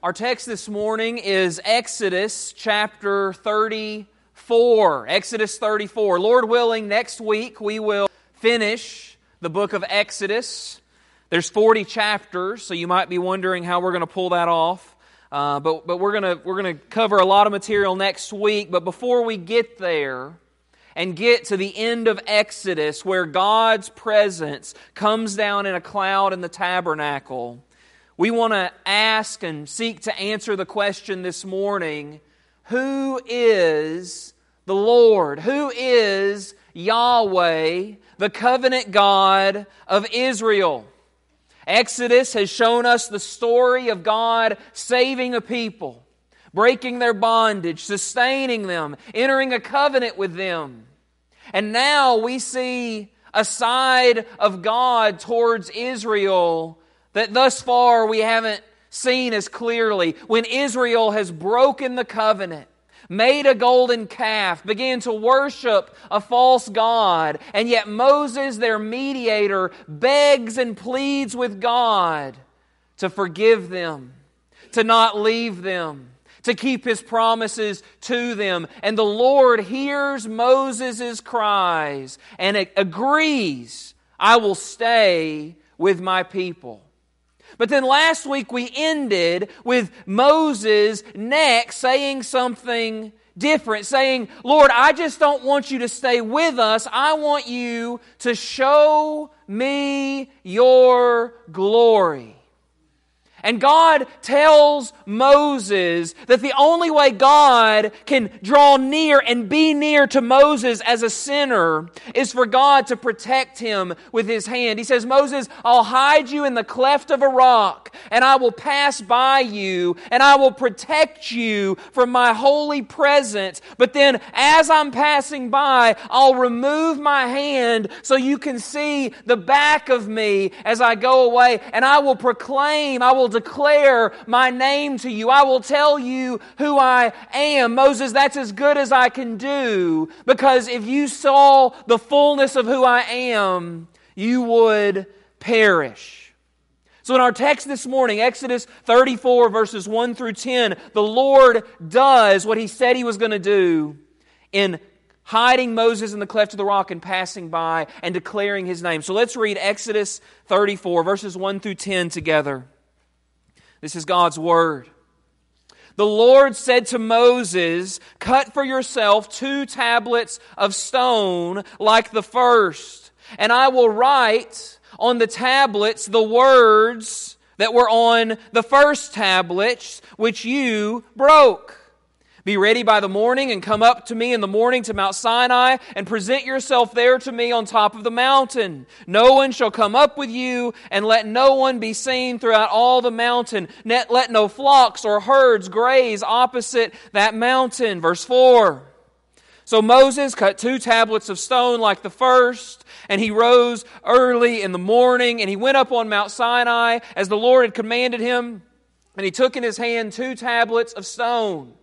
Our text this morning is Exodus chapter 34. Exodus 34. Lord willing, next week we will finish the book of Exodus. There's 40 chapters, so you might be wondering how we're going to pull that off. Uh, but but we're going we're going to cover a lot of material next week. But before we get there and get to the end of Exodus, where God's presence comes down in a cloud in the tabernacle, we want to ask and seek to answer the question this morning Who is the Lord? Who is Yahweh, the covenant God of Israel? Exodus has shown us the story of God saving a people, breaking their bondage, sustaining them, entering a covenant with them. And now we see a side of God towards Israel that thus far we haven't seen as clearly. When Israel has broken the covenant, made a golden calf, began to worship a false God, and yet Moses, their mediator, begs and pleads with God to forgive them, to not leave them, to keep his promises to them. And the Lord hears Moses' cries and agrees, I will stay with my people. But then last week we ended with Moses next saying something different, saying, Lord, I just don't want you to stay with us. I want you to show me your glory. And God tells Moses that the only way God can draw near and be near to Moses as a sinner is for God to protect him with his hand. He says, Moses, I'll hide you in the cleft of a rock, and I will pass by you, and I will protect you from my holy presence. But then, as I'm passing by, I'll remove my hand so you can see the back of me as I go away, and I will proclaim, I will will declare my name to you. I will tell you who I am. Moses, that's as good as I can do because if you saw the fullness of who I am, you would perish. So, in our text this morning, Exodus 34, verses 1 through 10, the Lord does what he said he was going to do in hiding Moses in the cleft of the rock and passing by and declaring his name. So let's read Exodus 34, verses 1 through 10 together. This is God's word. The Lord said to Moses, Cut for yourself two tablets of stone like the first, and I will write on the tablets the words that were on the first tablets which you broke. Be ready by the morning and come up to me in the morning to Mount Sinai and present yourself there to me on top of the mountain. No one shall come up with you and let no one be seen throughout all the mountain. Let no flocks or herds graze opposite that mountain. Verse 4. So Moses cut two tablets of stone like the first, and he rose early in the morning, and he went up on Mount Sinai as the Lord had commanded him, and he took in his hand two tablets of stone.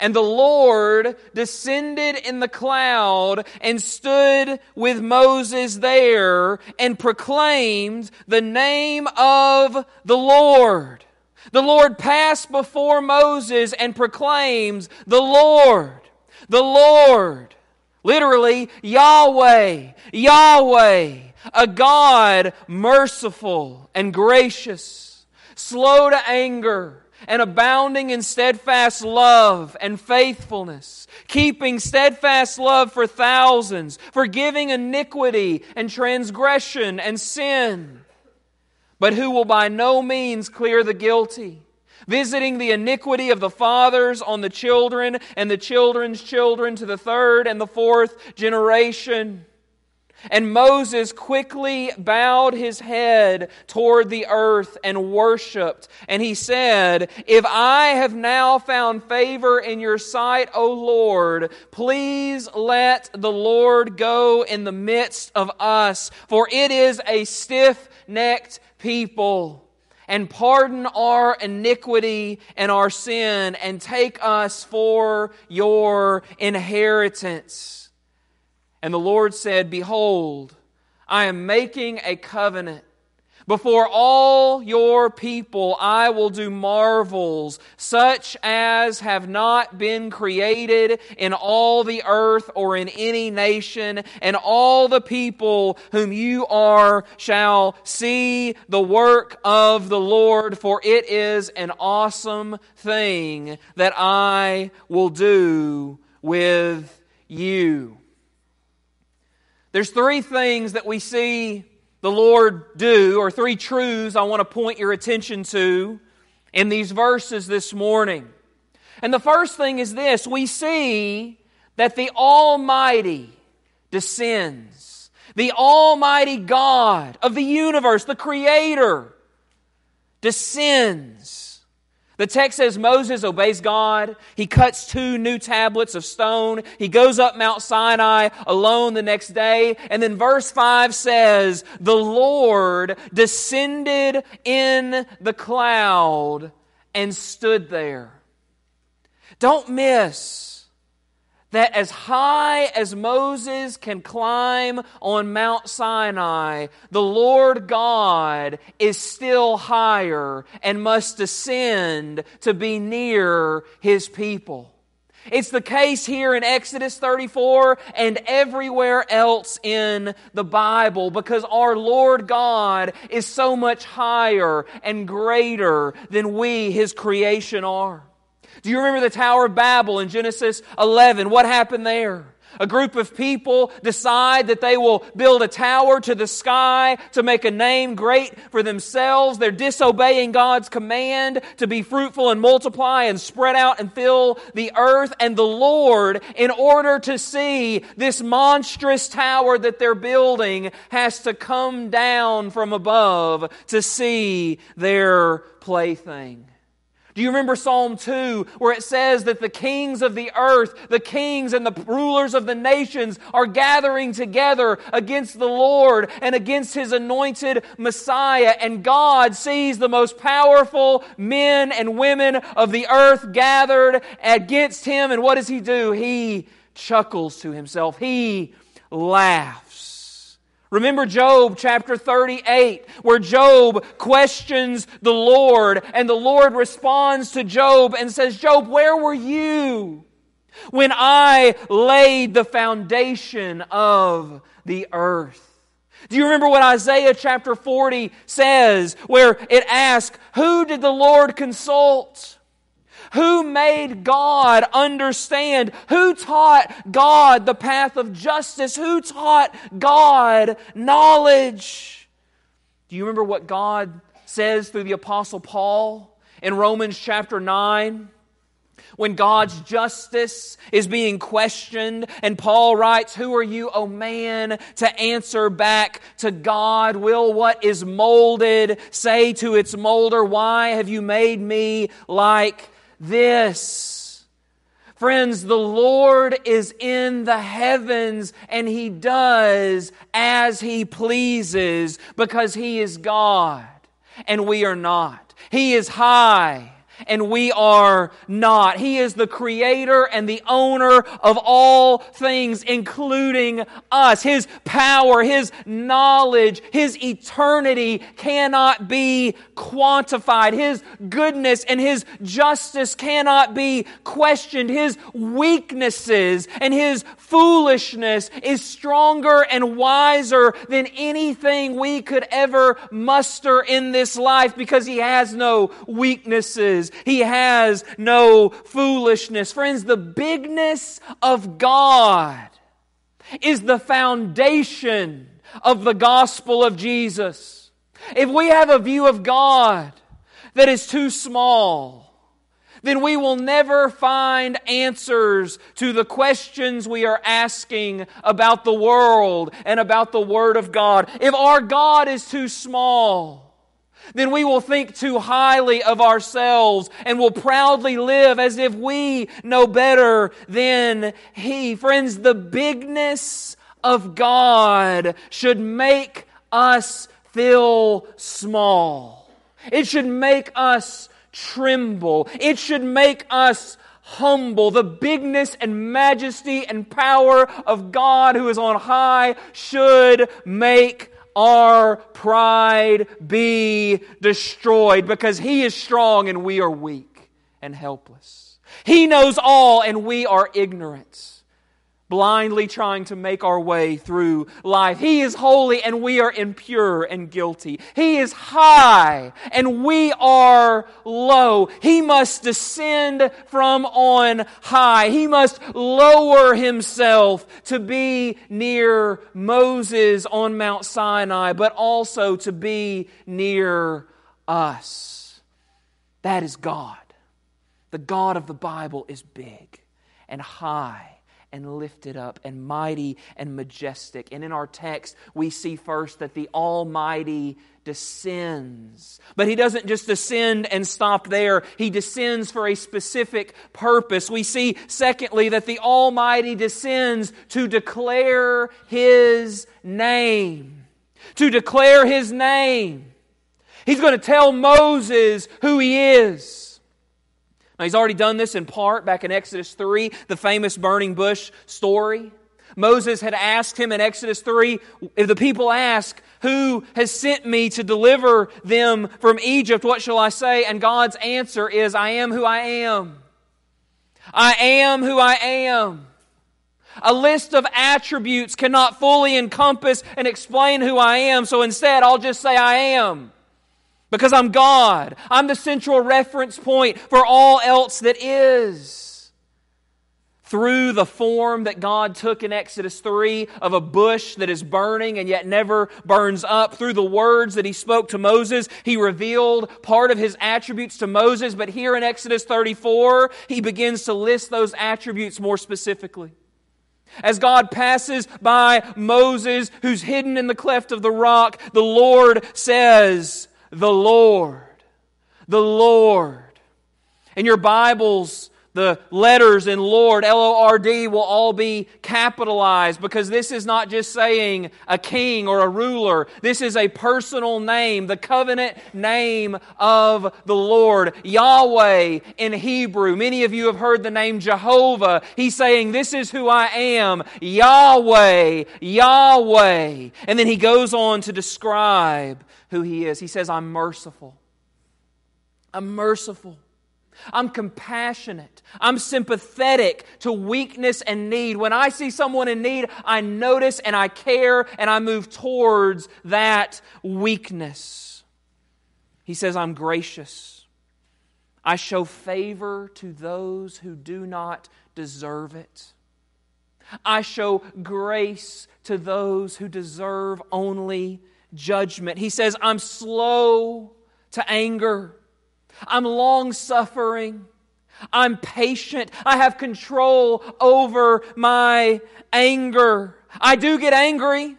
And the Lord descended in the cloud and stood with Moses there and proclaimed the name of the Lord. The Lord passed before Moses and proclaims the Lord, the Lord. Literally, Yahweh, Yahweh, a God merciful and gracious, slow to anger and abounding in steadfast love and faithfulness, keeping steadfast love for thousands, forgiving iniquity and transgression and sin, but who will by no means clear the guilty, visiting the iniquity of the fathers on the children and the children's children to the third and the fourth generation. And Moses quickly bowed his head toward the earth and worshiped. And he said, If I have now found favor in your sight, O Lord, please let the Lord go in the midst of us, for it is a stiff necked people. And pardon our iniquity and our sin, and take us for your inheritance. And the Lord said, Behold, I am making a covenant Before all your people, I will do marvels, such as have not been created in all the earth or in any nation, and all the people whom you are shall see the work of the Lord, for it is an awesome thing that I will do with you. There's three things that we see the Lord do, or three truths I want to point your attention to in these verses this morning. And the first thing is this we see that the Almighty descends. The Almighty God of the universe, the Creator, descends the text says Moses obeys God. He cuts two new tablets of stone. He goes up Mount Sinai alone the next day. And then verse 5 says, The Lord descended in the cloud and stood there. Don't miss that as high as Moses can climb on Mount Sinai, the Lord God is still higher and must descend to be near his people. It's the case here in Exodus 34 and everywhere else in the Bible because our Lord God is so much higher and greater than we, His creation, are. Do you remember the Tower of Babel in Genesis 11? What happened there? A group of people decide that they will build a tower to the sky to make a name great for themselves. They're disobeying God's command to be fruitful and multiply and spread out and fill the earth. And the Lord, in order to see this monstrous tower that they're building, has to come down from above to see their plaything. Do you remember Psalm 2 where it says that the kings of the earth, the kings and the rulers of the nations are gathering together against the Lord and against his anointed Messiah and God sees the most powerful men and women of the earth gathered against him and what does he do? He chuckles to himself. He laughs. Remember Job chapter 38, where Job questions the Lord, and the Lord responds to Job and says, Job, where were you when I laid the foundation of the earth? Do you remember what Isaiah chapter 40 says, where it asks, Who did the Lord consult? Who made God understand? Who taught God the path of justice? Who taught God knowledge? Do you remember what God says through the Apostle Paul in Romans chapter 9? when God's justice is being questioned. And Paul writes, Who are you, O man, to answer back to God? Will what is molded say to its molder, Why have you made me like this. Friends, the Lord is in the heavens and He does as He pleases because He is God and we are not. He is high and we are not. He is the creator and the owner of all things, including us. His power, His knowledge, His eternity cannot be quantified. His goodness and His justice cannot be questioned. His weaknesses and His foolishness is stronger and wiser than anything we could ever muster in this life because He has no weaknesses. He has no foolishness. Friends, the bigness of God is the foundation of the gospel of Jesus. If we have a view of God that is too small, then we will never find answers to the questions we are asking about the world and about the Word of God. If our God is too small, then we will think too highly of ourselves and will proudly live as if we know better than He. Friends, the bigness of God should make us feel small. It should make us tremble. It should make us humble. The bigness and majesty and power of God who is on high should make our pride be destroyed because He is strong and we are weak and helpless. He knows all and we are ignorant blindly trying to make our way through life. He is holy and we are impure and guilty. He is high and we are low. He must descend from on high. He must lower himself to be near Moses on Mount Sinai, but also to be near us. That is God. The God of the Bible is big and high and lifted up and mighty and majestic. And in our text, we see first that the Almighty descends. But he doesn't just descend and stop there, he descends for a specific purpose. We see, secondly, that the Almighty descends to declare his name. To declare his name. He's going to tell Moses who he is. Now, he's already done this in part back in Exodus 3, the famous burning bush story. Moses had asked him in Exodus 3 if the people ask, Who has sent me to deliver them from Egypt? What shall I say? And God's answer is, I am who I am. I am who I am. A list of attributes cannot fully encompass and explain who I am, so instead I'll just say I am because I'm God. I'm the central reference point for all else that is. Through the form that God took in Exodus 3 of a bush that is burning and yet never burns up, through the words that He spoke to Moses, He revealed part of His attributes to Moses. But here in Exodus 34, He begins to list those attributes more specifically. As God passes by Moses, who's hidden in the cleft of the rock, the Lord says, the Lord. The Lord. In your Bibles, the letters in Lord, L O R D, will all be capitalized because this is not just saying a king or a ruler. This is a personal name, the covenant name of the Lord. Yahweh in Hebrew. Many of you have heard the name Jehovah. He's saying, This is who I am. Yahweh, Yahweh. And then he goes on to describe who He is. He says, I'm merciful. I'm merciful. I'm compassionate. I'm sympathetic to weakness and need. When I see someone in need, I notice and I care and I move towards that weakness. He says, I'm gracious. I show favor to those who do not deserve it. I show grace to those who deserve only judgment. He says, I'm slow to anger. I'm long suffering. I'm patient. I have control over my anger. I do get angry,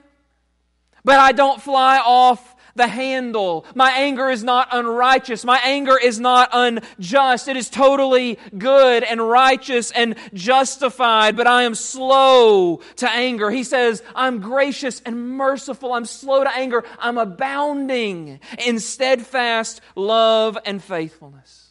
but I don't fly off the handle. My anger is not unrighteous. My anger is not unjust. It is totally good and righteous and justified, but I am slow to anger. He says, I'm gracious and merciful. I'm slow to anger. I'm abounding in steadfast love and faithfulness.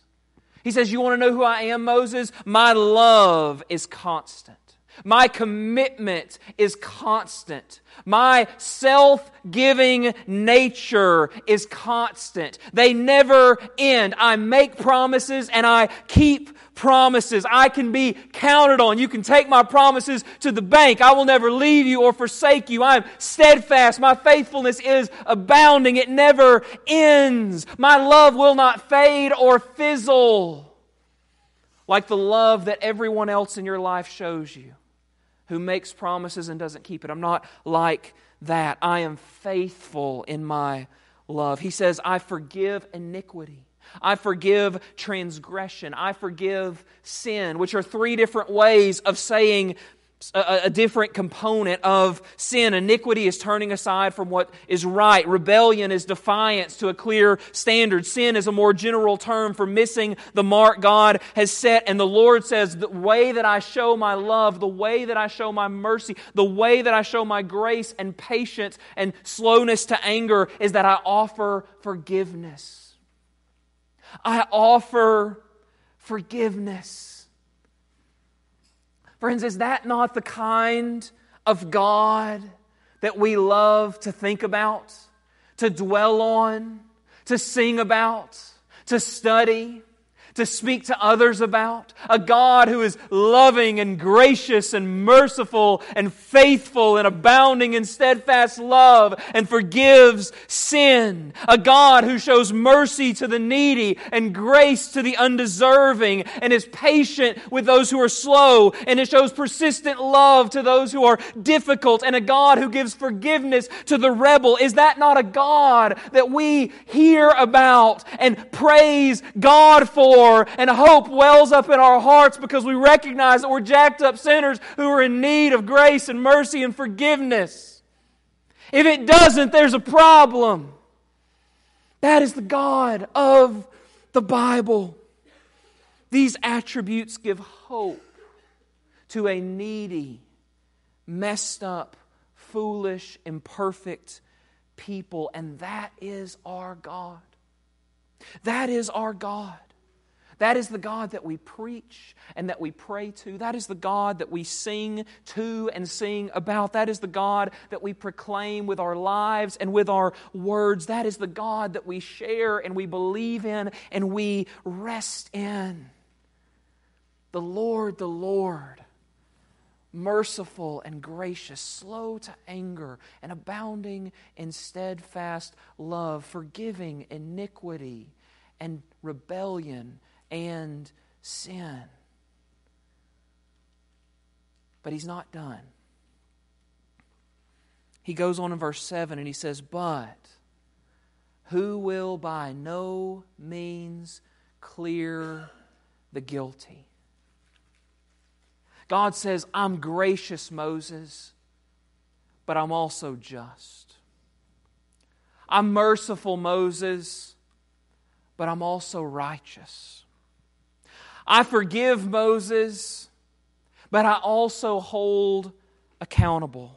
He says, You want to know who I am, Moses? My love is constant. My commitment is constant. My self giving nature is constant. They never end. I make promises and I keep promises. I can be counted on. You can take my promises to the bank. I will never leave you or forsake you. I am steadfast. My faithfulness is abounding. It never ends. My love will not fade or fizzle like the love that everyone else in your life shows you who makes promises and doesn't keep it. I'm not like that. I am faithful in my love. He says, I forgive iniquity. I forgive transgression. I forgive sin, which are three different ways of saying a, a, different component of sin. Iniquity is turning aside from what is right. Rebellion is defiance to a clear standard. Sin is a more general term for missing the mark God has set. And the Lord says, the way that I show my love, the way that I show my mercy, the way that I show my grace and patience and slowness to anger is that I offer forgiveness. I offer forgiveness. Friends, is that not the kind of God that we love to think about, to dwell on, to sing about, to study, to speak to others about. A God who is loving and gracious and merciful and faithful and abounding in steadfast love and forgives sin. A God who shows mercy to the needy and grace to the undeserving and is patient with those who are slow and it shows persistent love to those who are difficult and a God who gives forgiveness to the rebel. Is that not a God that we hear about and praise God for? And hope wells up in our hearts because we recognize that we're jacked up sinners who are in need of grace and mercy and forgiveness. If it doesn't, there's a problem. That is the God of the Bible. These attributes give hope to a needy, messed up, foolish, imperfect people, and that is our God. That is our God. That is the God that we preach and that we pray to. That is the God that we sing to and sing about. That is the God that we proclaim with our lives and with our words. That is the God that we share and we believe in and we rest in. The Lord, the Lord merciful and gracious, slow to anger, and abounding in steadfast love, forgiving iniquity and rebellion and sin. But he's not done. He goes on in verse 7 and he says, But who will by no means clear the guilty? God says, I'm gracious, Moses, but I'm also just. I'm merciful, Moses, but I'm also righteous. I forgive Moses, but I also hold accountable.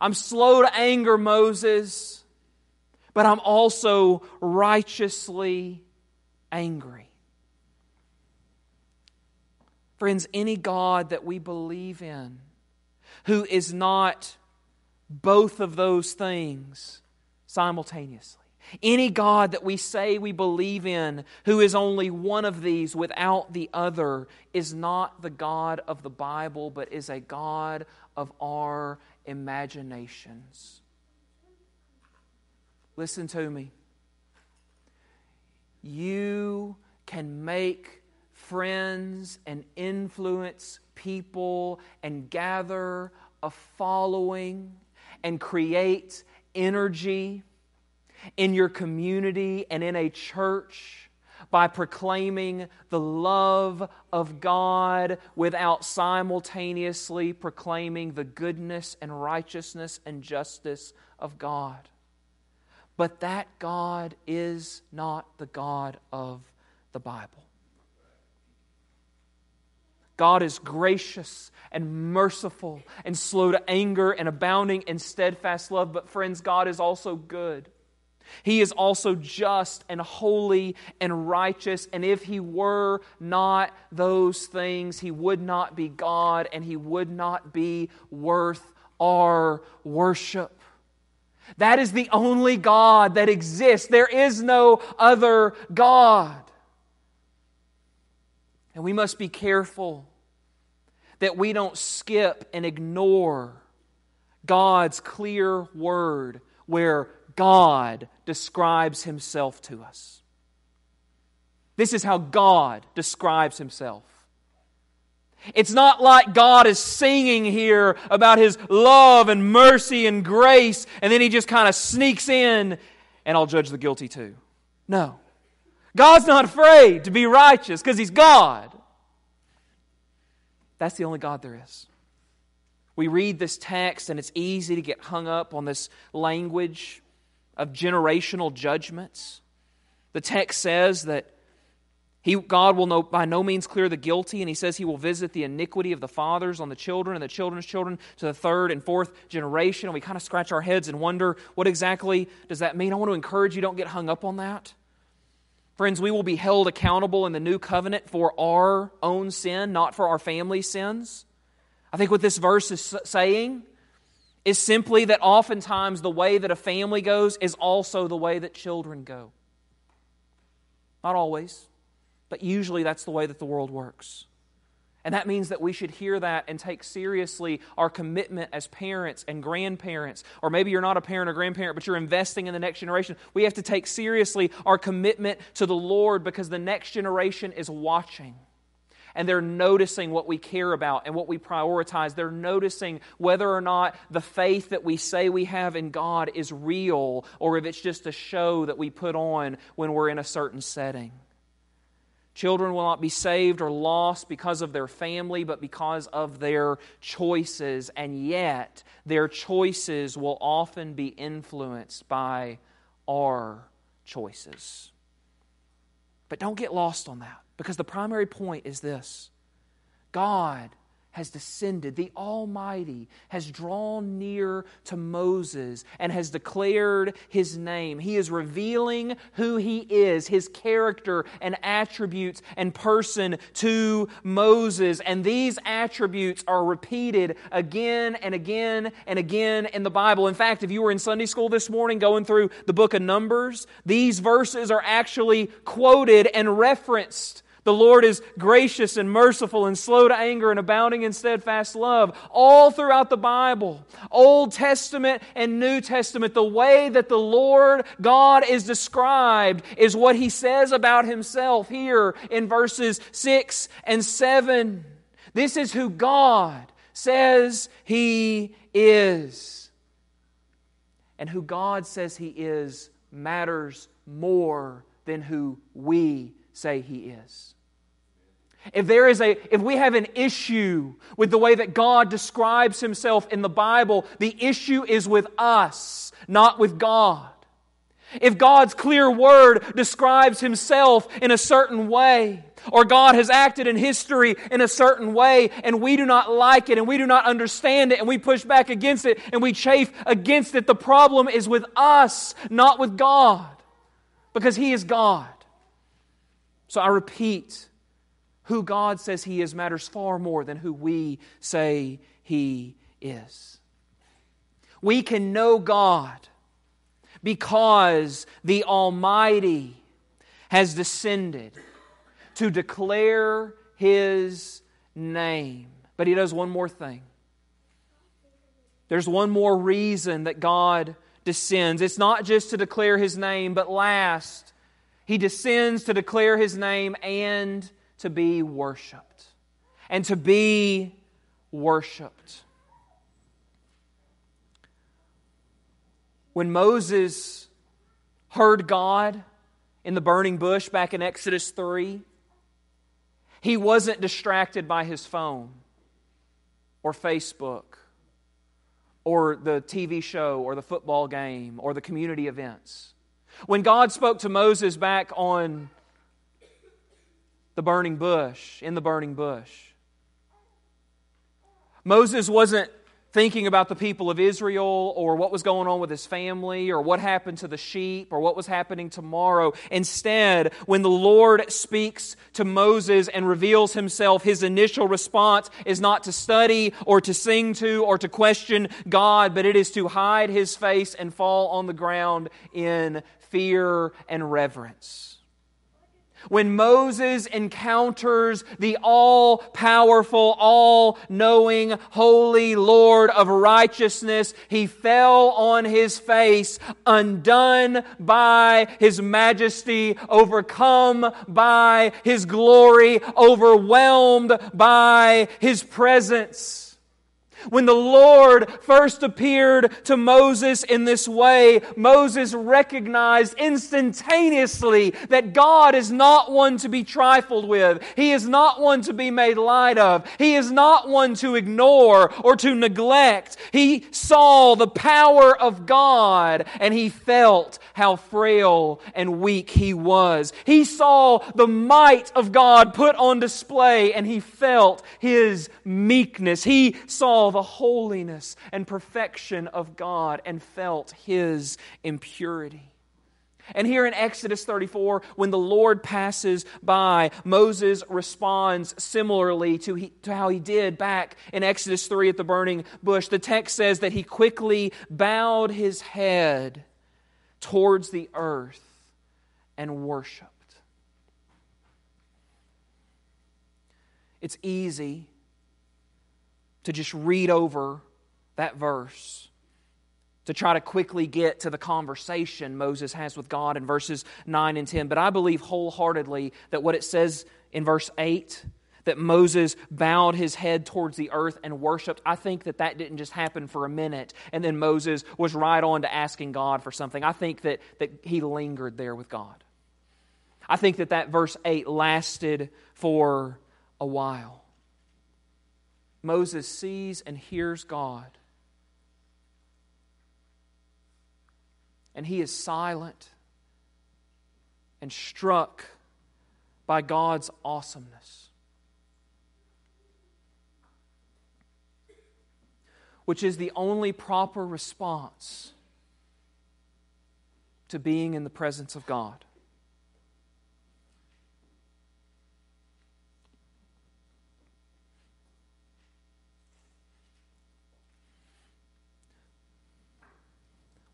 I'm slow to anger Moses, but I'm also righteously angry. Friends, any God that we believe in who is not both of those things simultaneously any God that we say we believe in, who is only one of these without the other, is not the God of the Bible, but is a God of our imaginations. Listen to me. You can make friends and influence people and gather a following and create energy in your community and in a church by proclaiming the love of God without simultaneously proclaiming the goodness and righteousness and justice of God. But that God is not the God of the Bible. God is gracious and merciful and slow to anger and abounding in steadfast love. But, friends, God is also good. He is also just and holy and righteous. And if he were not those things, he would not be God and he would not be worth our worship. That is the only God that exists. There is no other God. And we must be careful that we don't skip and ignore God's clear word where God describes himself to us. This is how God describes himself. It's not like God is singing here about his love and mercy and grace, and then he just kind of sneaks in, and I'll judge the guilty too. No. God's not afraid to be righteous because he's God. That's the only God there is. We read this text, and it's easy to get hung up on this language of generational judgments. The text says that he, God will no, by no means clear the guilty, and he says he will visit the iniquity of the fathers on the children and the children's children to the third and fourth generation. And we kind of scratch our heads and wonder what exactly does that mean? I want to encourage you don't get hung up on that. Friends, we will be held accountable in the new covenant for our own sin, not for our family sins. I think what this verse is saying is simply that oftentimes the way that a family goes is also the way that children go. Not always, but usually that's the way that the world works. And that means that we should hear that and take seriously our commitment as parents and grandparents. Or maybe you're not a parent or grandparent, but you're investing in the next generation. We have to take seriously our commitment to the Lord because the next generation is watching. And they're noticing what we care about and what we prioritize. They're noticing whether or not the faith that we say we have in God is real or if it's just a show that we put on when we're in a certain setting. Children will not be saved or lost because of their family, but because of their choices. And yet, their choices will often be influenced by our choices. But don't get lost on that because the primary point is this God has descended, the Almighty has drawn near to Moses and has declared his name. He is revealing who he is, his character and attributes and person to Moses. And these attributes are repeated again and again and again in the Bible. In fact, if you were in Sunday school this morning going through the book of Numbers, these verses are actually quoted and referenced the Lord is gracious and merciful and slow to anger and abounding in steadfast love. All throughout the Bible, Old Testament and New Testament, the way that the Lord God is described is what he says about himself here in verses 6 and 7. This is who God says he is. And who God says he is matters more than who we say he is. If there is a if we have an issue with the way that God describes himself in the Bible, the issue is with us, not with God. If God's clear word describes himself in a certain way, or God has acted in history in a certain way, and we do not like it, and we do not understand it, and we push back against it, and we chafe against it, the problem is with us, not with God, because He is God. So I repeat, who God says He is matters far more than who we say He is. We can know God because the Almighty has descended to declare His name. But He does one more thing. There's one more reason that God descends. It's not just to declare His name, but last, he descends to declare his name and to be worshiped. And to be worshiped. When Moses heard God in the burning bush back in Exodus 3, he wasn't distracted by his phone or Facebook or the TV show or the football game or the community events. When God spoke to Moses back on the burning bush, in the burning bush, Moses wasn't thinking about the people of Israel or what was going on with his family or what happened to the sheep or what was happening tomorrow. Instead, when the Lord speaks to Moses and reveals himself, his initial response is not to study or to sing to or to question God, but it is to hide his face and fall on the ground in fear and reverence. When Moses encounters the all powerful, all knowing, holy Lord of righteousness, he fell on his face, undone by his majesty, overcome by his glory, overwhelmed by his presence. When the Lord first appeared to Moses in this way, Moses recognized instantaneously that God is not one to be trifled with. He is not one to be made light of. He is not one to ignore or to neglect. He saw the power of God and he felt how frail and weak he was. He saw the might of God put on display and he felt his meekness. He saw the holiness and perfection of God and felt his impurity. And here in Exodus 34, when the Lord passes by, Moses responds similarly to, he, to, how he did back in Exodus 3 at the burning bush. The text says that he quickly bowed his head towards the earth and worshiped. It's easy to just read over that verse to try to quickly get to the conversation Moses has with God in verses 9 and 10. But I believe wholeheartedly that what it says in verse 8, that Moses bowed his head towards the earth and worshiped, I think that that didn't just happen for a minute and then Moses was right on to asking God for something. I think that, that he lingered there with God. I think that that verse 8 lasted for a while. Moses sees and hears God and he is silent and struck by God's awesomeness. Which is the only proper response to being in the presence of God.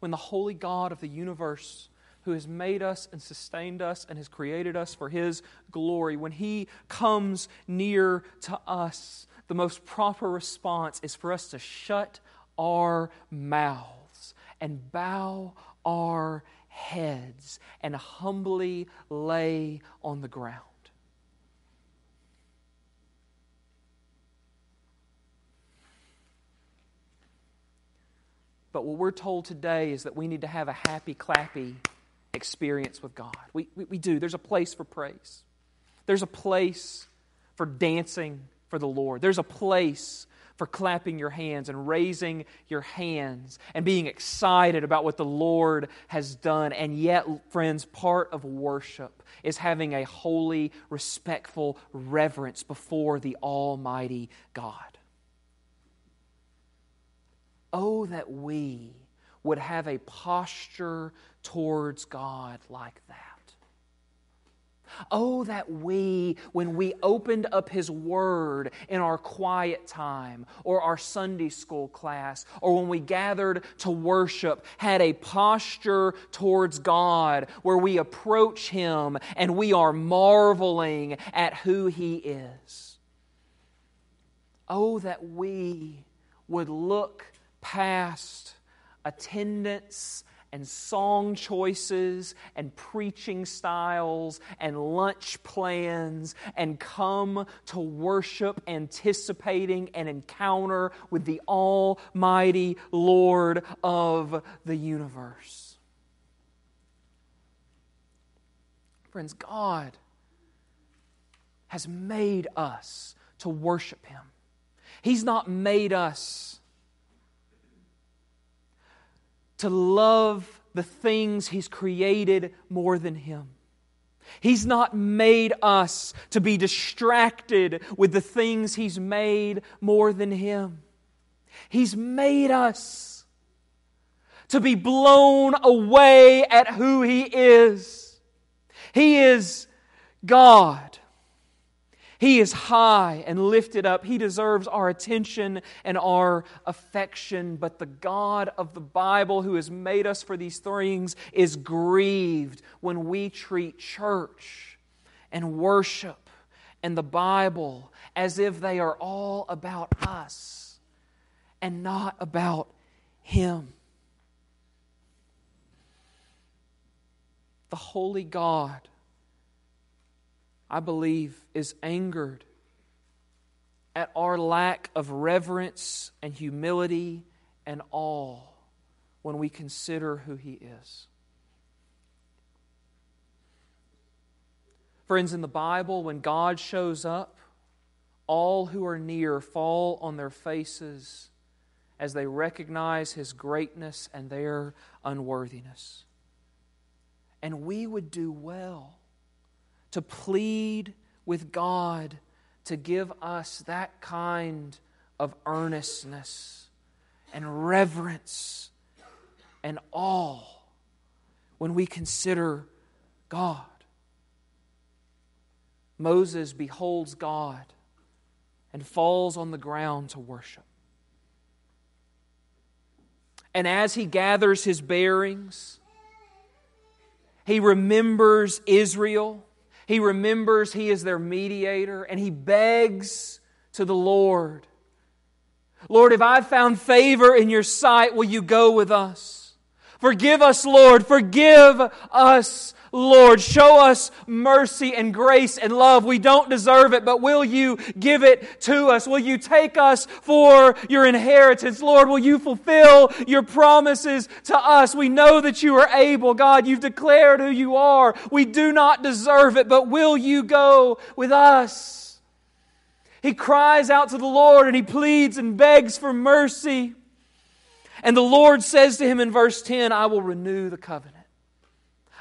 When the holy God of the universe, who has made us and sustained us and has created us for His glory, when He comes near to us, the most proper response is for us to shut our mouths and bow our heads and humbly lay on the ground. But what we're told today is that we need to have a happy, clappy experience with God. We, we, we, do. There's a place for praise, there's a place for dancing for the Lord, there's a place for clapping your hands and raising your hands and being excited about what the Lord has done. And yet, friends, part of worship is having a holy, respectful reverence before the Almighty God. Oh, that we would have a posture towards God like that. Oh, that we, when we opened up His Word in our quiet time or our Sunday school class or when we gathered to worship, had a posture towards God where we approach Him and we are marveling at who He is. Oh, that we would look past attendance and song choices and preaching styles and lunch plans and come to worship anticipating an encounter with the Almighty Lord of the universe. Friends, God has made us to worship Him. He's not made us to love the things He's created more than Him. He's not made us to be distracted with the things He's made more than Him. He's made us to be blown away at who He is. He is God. He is high and lifted up. He deserves our attention and our affection. But the God of the Bible, who has made us for these things, is grieved when we treat church and worship and the Bible as if they are all about us and not about Him. The holy God I believe, is angered at our lack of reverence and humility and awe when we consider who He is. Friends, in the Bible, when God shows up, all who are near fall on their faces as they recognize His greatness and their unworthiness. And we would do well to plead with God to give us that kind of earnestness and reverence and awe when we consider God. Moses beholds God and falls on the ground to worship. And as he gathers his bearings, he remembers Israel. He remembers he is their mediator, and he begs to the Lord Lord, if I've found favor in your sight, will you go with us? Forgive us, Lord. Forgive us, Lord. Show us mercy and grace and love. We don't deserve it, but will you give it to us? Will you take us for your inheritance? Lord, will you fulfill your promises to us? We know that you are able. God, you've declared who you are. We do not deserve it, but will you go with us? He cries out to the Lord and he pleads and begs for mercy. And the Lord says to him in verse 10, I will renew the covenant.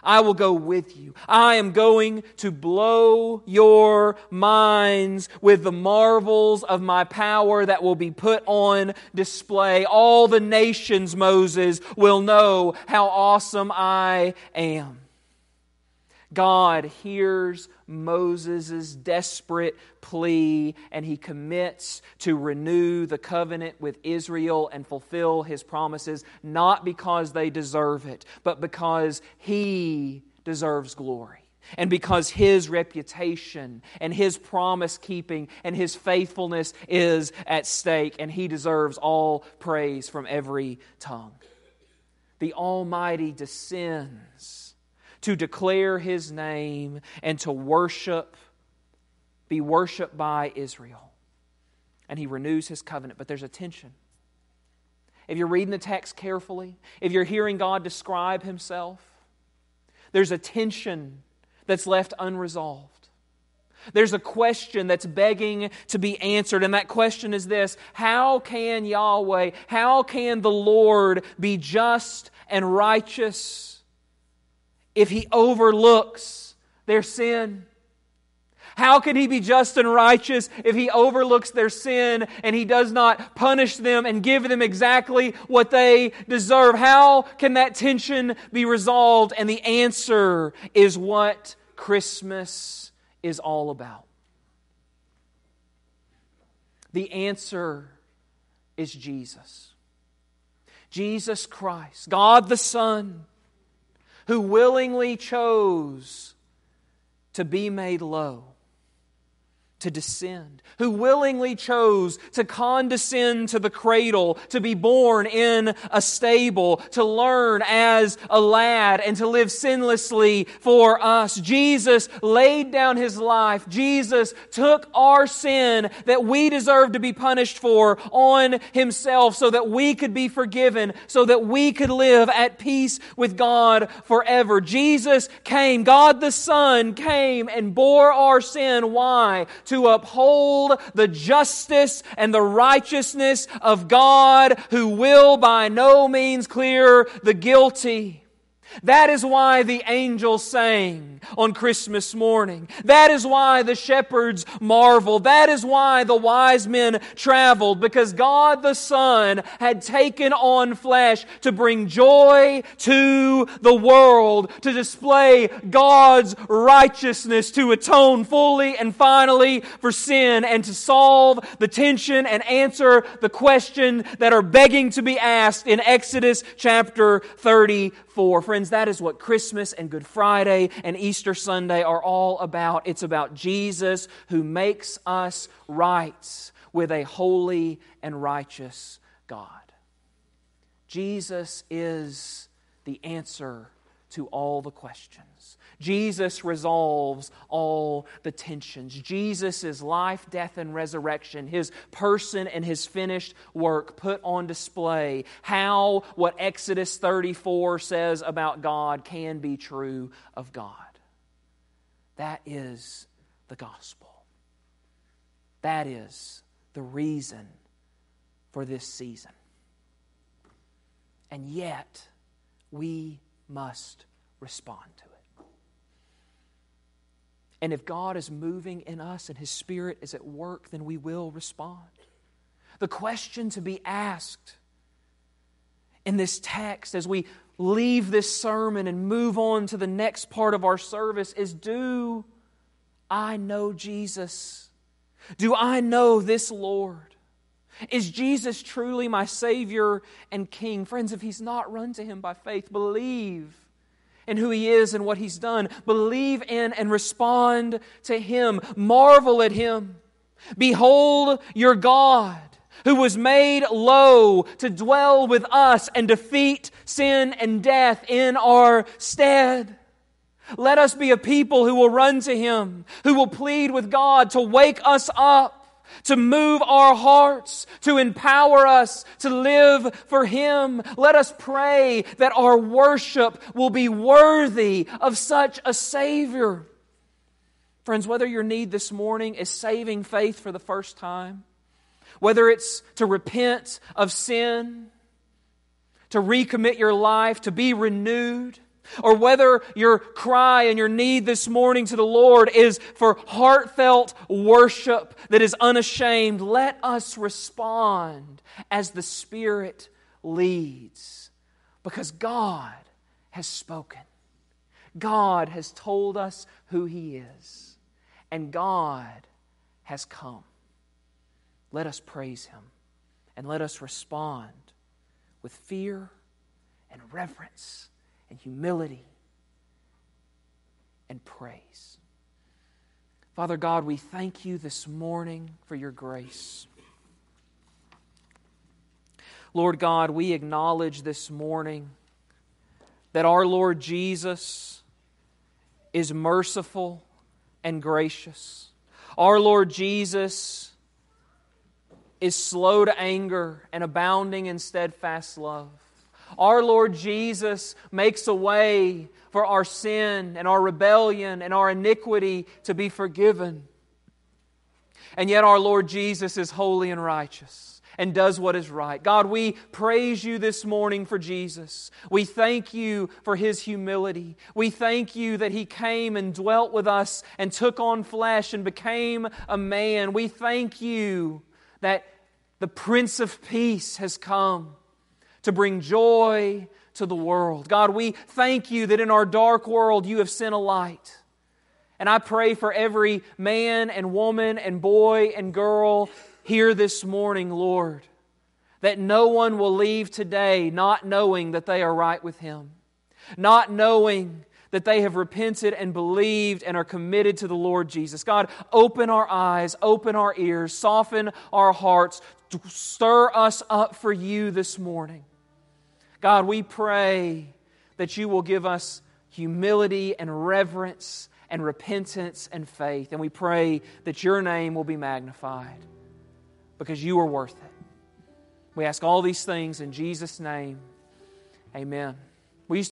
I will go with you. I am going to blow your minds with the marvels of my power that will be put on display. All the nations, Moses, will know how awesome I am. God hears Moses' desperate plea and he commits to renew the covenant with Israel and fulfill his promises, not because they deserve it, but because he deserves glory. And because his reputation and his promise keeping and his faithfulness is at stake, and he deserves all praise from every tongue. The Almighty descends to declare his name and to worship, be worshiped by Israel. And he renews his covenant, but there's a tension. If you're reading the text carefully, if you're hearing God describe himself, there's a tension that's left unresolved. There's a question that's begging to be answered, and that question is this How can Yahweh, how can the Lord be just and righteous if he overlooks their sin? How can he be just and righteous if he overlooks their sin and he does not punish them and give them exactly what they deserve? How can that tension be resolved? And the answer is what Christmas is all about. The answer is Jesus. Jesus Christ, God the Son who willingly chose to be made low to descend, who willingly chose to condescend to the cradle, to be born in a stable, to learn as a lad, and to live sinlessly for us. Jesus laid down his life. Jesus took our sin that we deserve to be punished for on himself so that we could be forgiven, so that we could live at peace with God forever. Jesus came, God the Son came and bore our sin. Why? To to uphold the justice and the righteousness of God who will by no means clear the guilty. That is why the angels sang on Christmas morning. That is why the shepherds marveled. That is why the wise men traveled, because God the Son had taken on flesh to bring joy to the world, to display God's righteousness, to atone fully and finally for sin, and to solve the tension and answer the question that are begging to be asked in Exodus chapter 34. Friends, that is what Christmas and Good Friday and Easter Sunday are all about. It's about Jesus who makes us right with a holy and righteous God. Jesus is the answer to all the questions. Jesus resolves all the tensions. Jesus life, death, and resurrection, his person and his finished work put on display. How what Exodus 34 says about God can be true of God. That is the gospel. That is the reason for this season. And yet, we must respond to it. And if God is moving in us and His Spirit is at work, then we will respond. The question to be asked in this text as we leave this sermon and move on to the next part of our service is do I know Jesus? Do I know this Lord? Is Jesus truly my Savior and King? Friends, if He's not, run to Him by faith. Believe in who He is and what He's done. Believe in and respond to Him. Marvel at Him. Behold your God who was made low to dwell with us and defeat sin and death in our stead. Let us be a people who will run to Him, who will plead with God to wake us up, to move our hearts, to empower us to live for Him. Let us pray that our worship will be worthy of such a Savior. Friends, whether your need this morning is saving faith for the first time, whether it's to repent of sin, to recommit your life, to be renewed, or whether your cry and your need this morning to the Lord is for heartfelt worship that is unashamed, let us respond as the Spirit leads. Because God has spoken. God has told us who He is. And God has come. Let us praise Him and let us respond with fear and reverence and humility and praise. Father God, we thank you this morning for your grace. Lord God, we acknowledge this morning that our Lord Jesus is merciful and gracious. Our Lord Jesus is slow to anger and abounding in steadfast love. Our Lord Jesus makes a way for our sin and our rebellion and our iniquity to be forgiven. And yet, our Lord Jesus is holy and righteous and does what is right. God, we praise you this morning for Jesus. We thank you for his humility. We thank you that he came and dwelt with us and took on flesh and became a man. We thank you that the Prince of Peace has come to bring joy to the world. God, we thank you that in our dark world you have sent a light. And I pray for every man and woman and boy and girl here this morning, Lord, that no one will leave today not knowing that they are right with Him, not knowing that they have repented and believed and are committed to the Lord Jesus. God, open our eyes, open our ears, soften our hearts, stir us up for you this morning. God, we pray that you will give us humility and reverence and repentance and faith. And we pray that your name will be magnified because you are worth it. We ask all these things in Jesus' name. Amen.